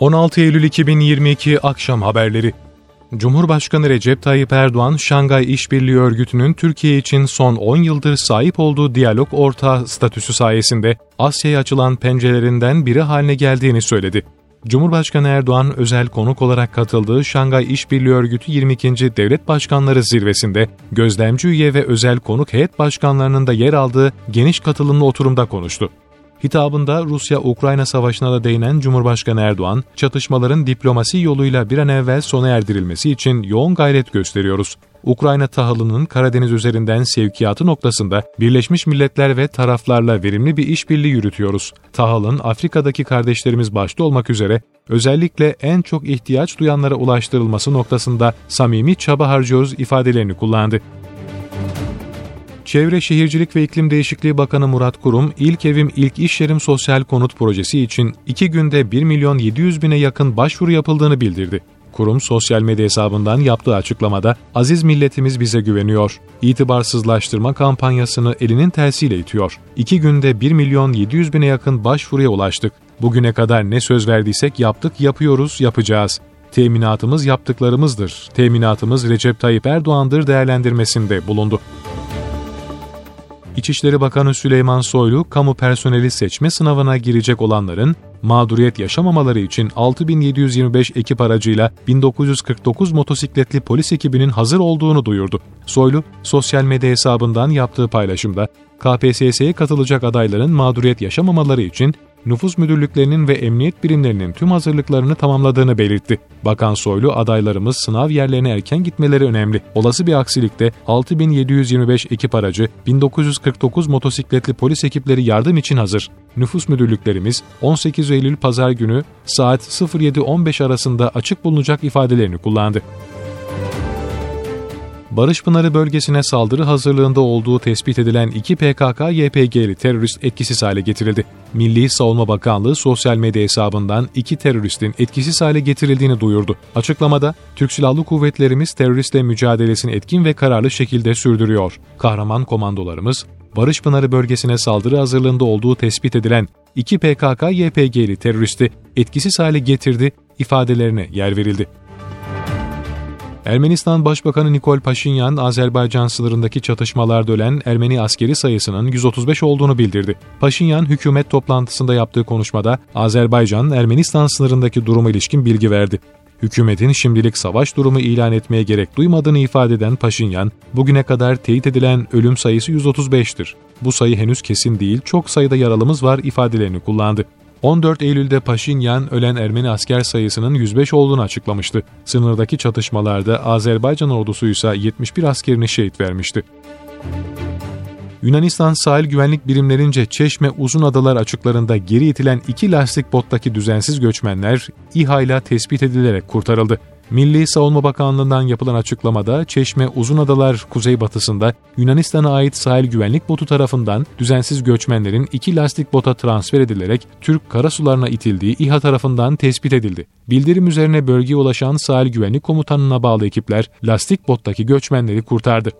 16 Eylül 2022 akşam haberleri. Cumhurbaşkanı Recep Tayyip Erdoğan, Şangay İşbirliği Örgütü'nün Türkiye için son 10 yıldır sahip olduğu diyalog ortağı statüsü sayesinde Asya'ya açılan pencerelerinden biri haline geldiğini söyledi. Cumhurbaşkanı Erdoğan özel konuk olarak katıldığı Şangay İşbirliği Örgütü 22. Devlet Başkanları Zirvesi'nde gözlemci üye ve özel konuk heyet başkanlarının da yer aldığı geniş katılımlı oturumda konuştu. Hitabında Rusya-Ukrayna savaşına da değinen Cumhurbaşkanı Erdoğan, çatışmaların diplomasi yoluyla bir an evvel sona erdirilmesi için yoğun gayret gösteriyoruz. Ukrayna tahılının Karadeniz üzerinden sevkiyatı noktasında Birleşmiş Milletler ve taraflarla verimli bir işbirliği yürütüyoruz. Tahılın Afrika'daki kardeşlerimiz başta olmak üzere özellikle en çok ihtiyaç duyanlara ulaştırılması noktasında samimi çaba harcıyoruz ifadelerini kullandı. Çevre Şehircilik ve İklim Değişikliği Bakanı Murat Kurum, İlk Evim İlk İş Yerim Sosyal Konut Projesi için 2 günde 1 milyon 700 bine yakın başvuru yapıldığını bildirdi. Kurum sosyal medya hesabından yaptığı açıklamada aziz milletimiz bize güveniyor. İtibarsızlaştırma kampanyasını elinin tersiyle itiyor. İki günde 1 milyon 700 bine yakın başvuruya ulaştık. Bugüne kadar ne söz verdiysek yaptık, yapıyoruz, yapacağız. Teminatımız yaptıklarımızdır. Teminatımız Recep Tayyip Erdoğan'dır değerlendirmesinde bulundu. İçişleri Bakanı Süleyman Soylu, kamu personeli seçme sınavına girecek olanların mağduriyet yaşamamaları için 6725 ekip aracıyla 1949 motosikletli polis ekibinin hazır olduğunu duyurdu. Soylu, sosyal medya hesabından yaptığı paylaşımda, KPSS'ye katılacak adayların mağduriyet yaşamamaları için nüfus müdürlüklerinin ve emniyet birimlerinin tüm hazırlıklarını tamamladığını belirtti. Bakan Soylu adaylarımız sınav yerlerine erken gitmeleri önemli. Olası bir aksilikte 6725 ekip aracı, 1949 motosikletli polis ekipleri yardım için hazır. Nüfus müdürlüklerimiz 18 Eylül Pazar günü saat 07.15 arasında açık bulunacak ifadelerini kullandı. Barış Pınarı bölgesine saldırı hazırlığında olduğu tespit edilen iki PKK-YPG'li terörist etkisiz hale getirildi. Milli Savunma Bakanlığı sosyal medya hesabından iki teröristin etkisiz hale getirildiğini duyurdu. Açıklamada, Türk Silahlı Kuvvetlerimiz teröristle mücadelesini etkin ve kararlı şekilde sürdürüyor. Kahraman komandolarımız, Barış Pınarı bölgesine saldırı hazırlığında olduğu tespit edilen iki PKK-YPG'li teröristi etkisiz hale getirdi ifadelerine yer verildi. Ermenistan Başbakanı Nikol Paşinyan, Azerbaycan sınırındaki çatışmalarda ölen Ermeni askeri sayısının 135 olduğunu bildirdi. Paşinyan, hükümet toplantısında yaptığı konuşmada Azerbaycan, Ermenistan sınırındaki duruma ilişkin bilgi verdi. Hükümetin şimdilik savaş durumu ilan etmeye gerek duymadığını ifade eden Paşinyan, bugüne kadar teyit edilen ölüm sayısı 135'tir. Bu sayı henüz kesin değil, çok sayıda yaralımız var ifadelerini kullandı. 14 Eylül'de Paşinyan ölen Ermeni asker sayısının 105 olduğunu açıklamıştı. Sınırdaki çatışmalarda Azerbaycan ordusu ise 71 askerini şehit vermişti. Yunanistan sahil güvenlik birimlerince Çeşme Uzun Adalar açıklarında geri itilen iki lastik bottaki düzensiz göçmenler İHA ile tespit edilerek kurtarıldı. Milli Savunma Bakanlığı'ndan yapılan açıklamada Çeşme Uzunadalar kuzeybatısında Yunanistan'a ait sahil güvenlik botu tarafından düzensiz göçmenlerin iki lastik bota transfer edilerek Türk karasularına itildiği İHA tarafından tespit edildi. Bildirim üzerine bölgeye ulaşan sahil güvenlik komutanına bağlı ekipler lastik bottaki göçmenleri kurtardı.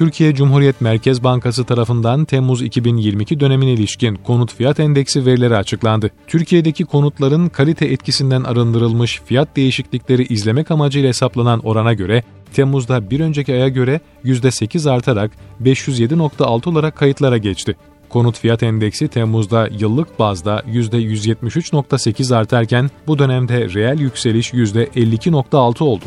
Türkiye Cumhuriyet Merkez Bankası tarafından Temmuz 2022 dönemine ilişkin konut fiyat endeksi verileri açıklandı. Türkiye'deki konutların kalite etkisinden arındırılmış fiyat değişiklikleri izlemek amacıyla hesaplanan orana göre Temmuz'da bir önceki aya göre %8 artarak 507.6 olarak kayıtlara geçti. Konut fiyat endeksi Temmuz'da yıllık bazda %173.8 artarken bu dönemde reel yükseliş %52.6 oldu.